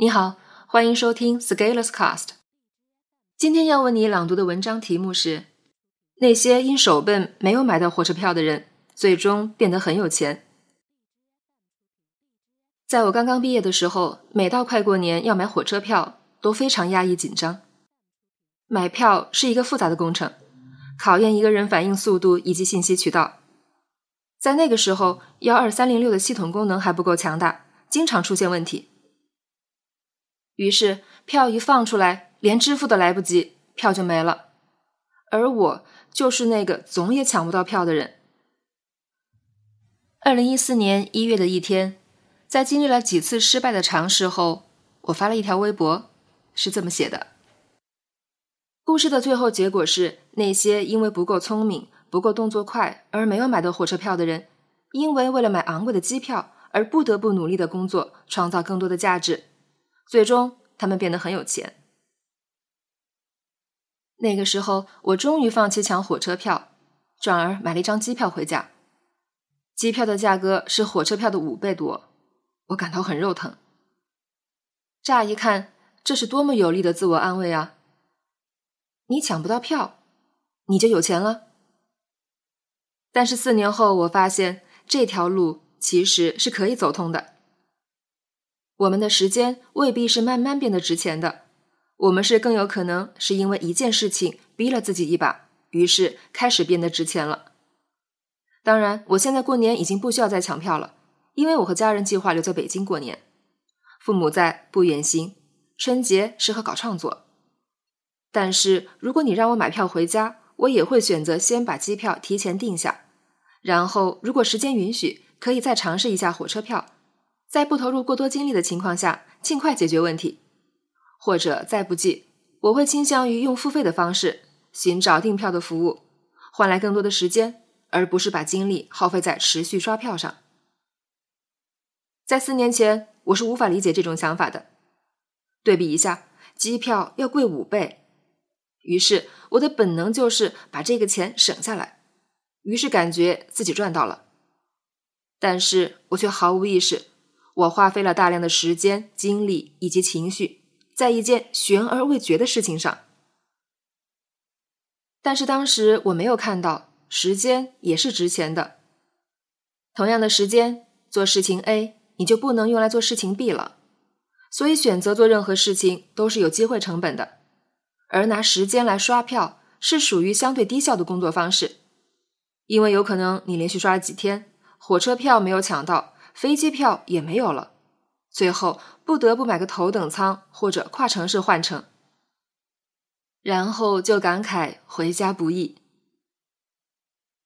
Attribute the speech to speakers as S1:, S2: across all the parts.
S1: 你好，欢迎收听 Scalers Cast。今天要为你朗读的文章题目是：那些因手笨没有买到火车票的人，最终变得很有钱。在我刚刚毕业的时候，每到快过年要买火车票，都非常压抑紧张。买票是一个复杂的工程，考验一个人反应速度以及信息渠道。在那个时候，幺二三零六的系统功能还不够强大，经常出现问题。于是票一放出来，连支付都来不及，票就没了。而我就是那个总也抢不到票的人。二零一四年一月的一天，在经历了几次失败的尝试后，我发了一条微博，是这么写的：故事的最后结果是，那些因为不够聪明、不够动作快而没有买到火车票的人，因为为了买昂贵的机票而不得不努力的工作，创造更多的价值。最终，他们变得很有钱。那个时候，我终于放弃抢火车票，转而买了一张机票回家。机票的价格是火车票的五倍多，我感到很肉疼。乍一看，这是多么有力的自我安慰啊！你抢不到票，你就有钱了。但是四年后，我发现这条路其实是可以走通的。我们的时间未必是慢慢变得值钱的，我们是更有可能是因为一件事情逼了自己一把，于是开始变得值钱了。当然，我现在过年已经不需要再抢票了，因为我和家人计划留在北京过年，父母在不远行，春节适合搞创作。但是如果你让我买票回家，我也会选择先把机票提前订下，然后如果时间允许，可以再尝试一下火车票。在不投入过多精力的情况下，尽快解决问题，或者再不济，我会倾向于用付费的方式寻找订票的服务，换来更多的时间，而不是把精力耗费在持续刷票上。在四年前，我是无法理解这种想法的。对比一下，机票要贵五倍，于是我的本能就是把这个钱省下来，于是感觉自己赚到了，但是我却毫无意识。我花费了大量的时间、精力以及情绪，在一件悬而未决的事情上。但是当时我没有看到，时间也是值钱的。同样的时间做事情 A，你就不能用来做事情 B 了。所以选择做任何事情都是有机会成本的，而拿时间来刷票是属于相对低效的工作方式，因为有可能你连续刷了几天，火车票没有抢到。飞机票也没有了，最后不得不买个头等舱或者跨城市换乘，然后就感慨回家不易。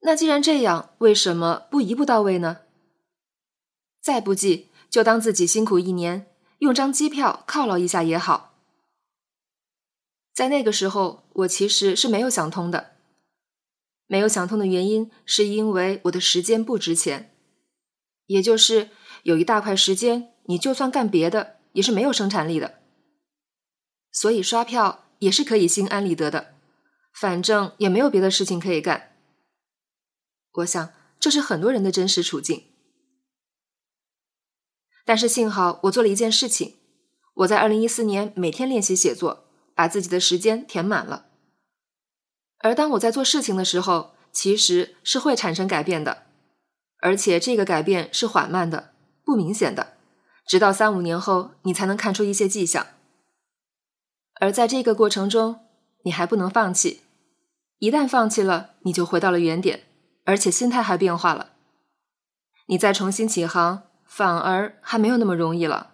S1: 那既然这样，为什么不一步到位呢？再不济，就当自己辛苦一年，用张机票犒劳一下也好。在那个时候，我其实是没有想通的。没有想通的原因，是因为我的时间不值钱。也就是有一大块时间，你就算干别的也是没有生产力的，所以刷票也是可以心安理得的，反正也没有别的事情可以干。我想这是很多人的真实处境。但是幸好我做了一件事情，我在二零一四年每天练习写作，把自己的时间填满了。而当我在做事情的时候，其实是会产生改变的。而且这个改变是缓慢的、不明显的，直到三五年后，你才能看出一些迹象。而在这个过程中，你还不能放弃。一旦放弃了，你就回到了原点，而且心态还变化了。你再重新起航，反而还没有那么容易了。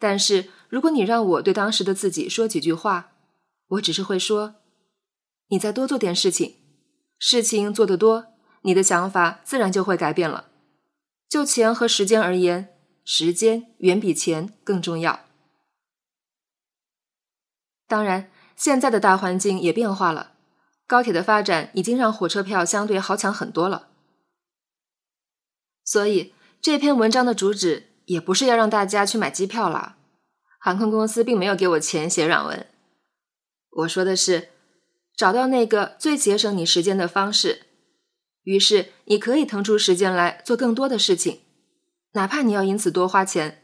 S1: 但是，如果你让我对当时的自己说几句话，我只是会说：你再多做点事情，事情做得多。你的想法自然就会改变了。就钱和时间而言，时间远比钱更重要。当然，现在的大环境也变化了，高铁的发展已经让火车票相对好抢很多了。所以这篇文章的主旨也不是要让大家去买机票了。航空公司并没有给我钱写软文。我说的是，找到那个最节省你时间的方式。于是，你可以腾出时间来做更多的事情，哪怕你要因此多花钱。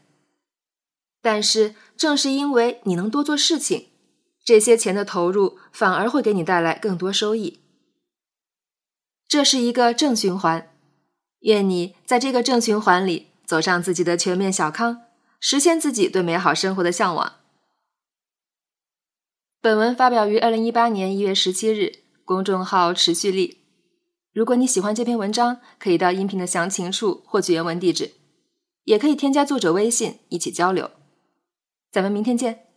S1: 但是正是因为你能多做事情，这些钱的投入反而会给你带来更多收益。这是一个正循环。愿你在这个正循环里走上自己的全面小康，实现自己对美好生活的向往。本文发表于二零一八年一月十七日，公众号持续力。如果你喜欢这篇文章，可以到音频的详情处获取原文地址，也可以添加作者微信一起交流。咱们明天见。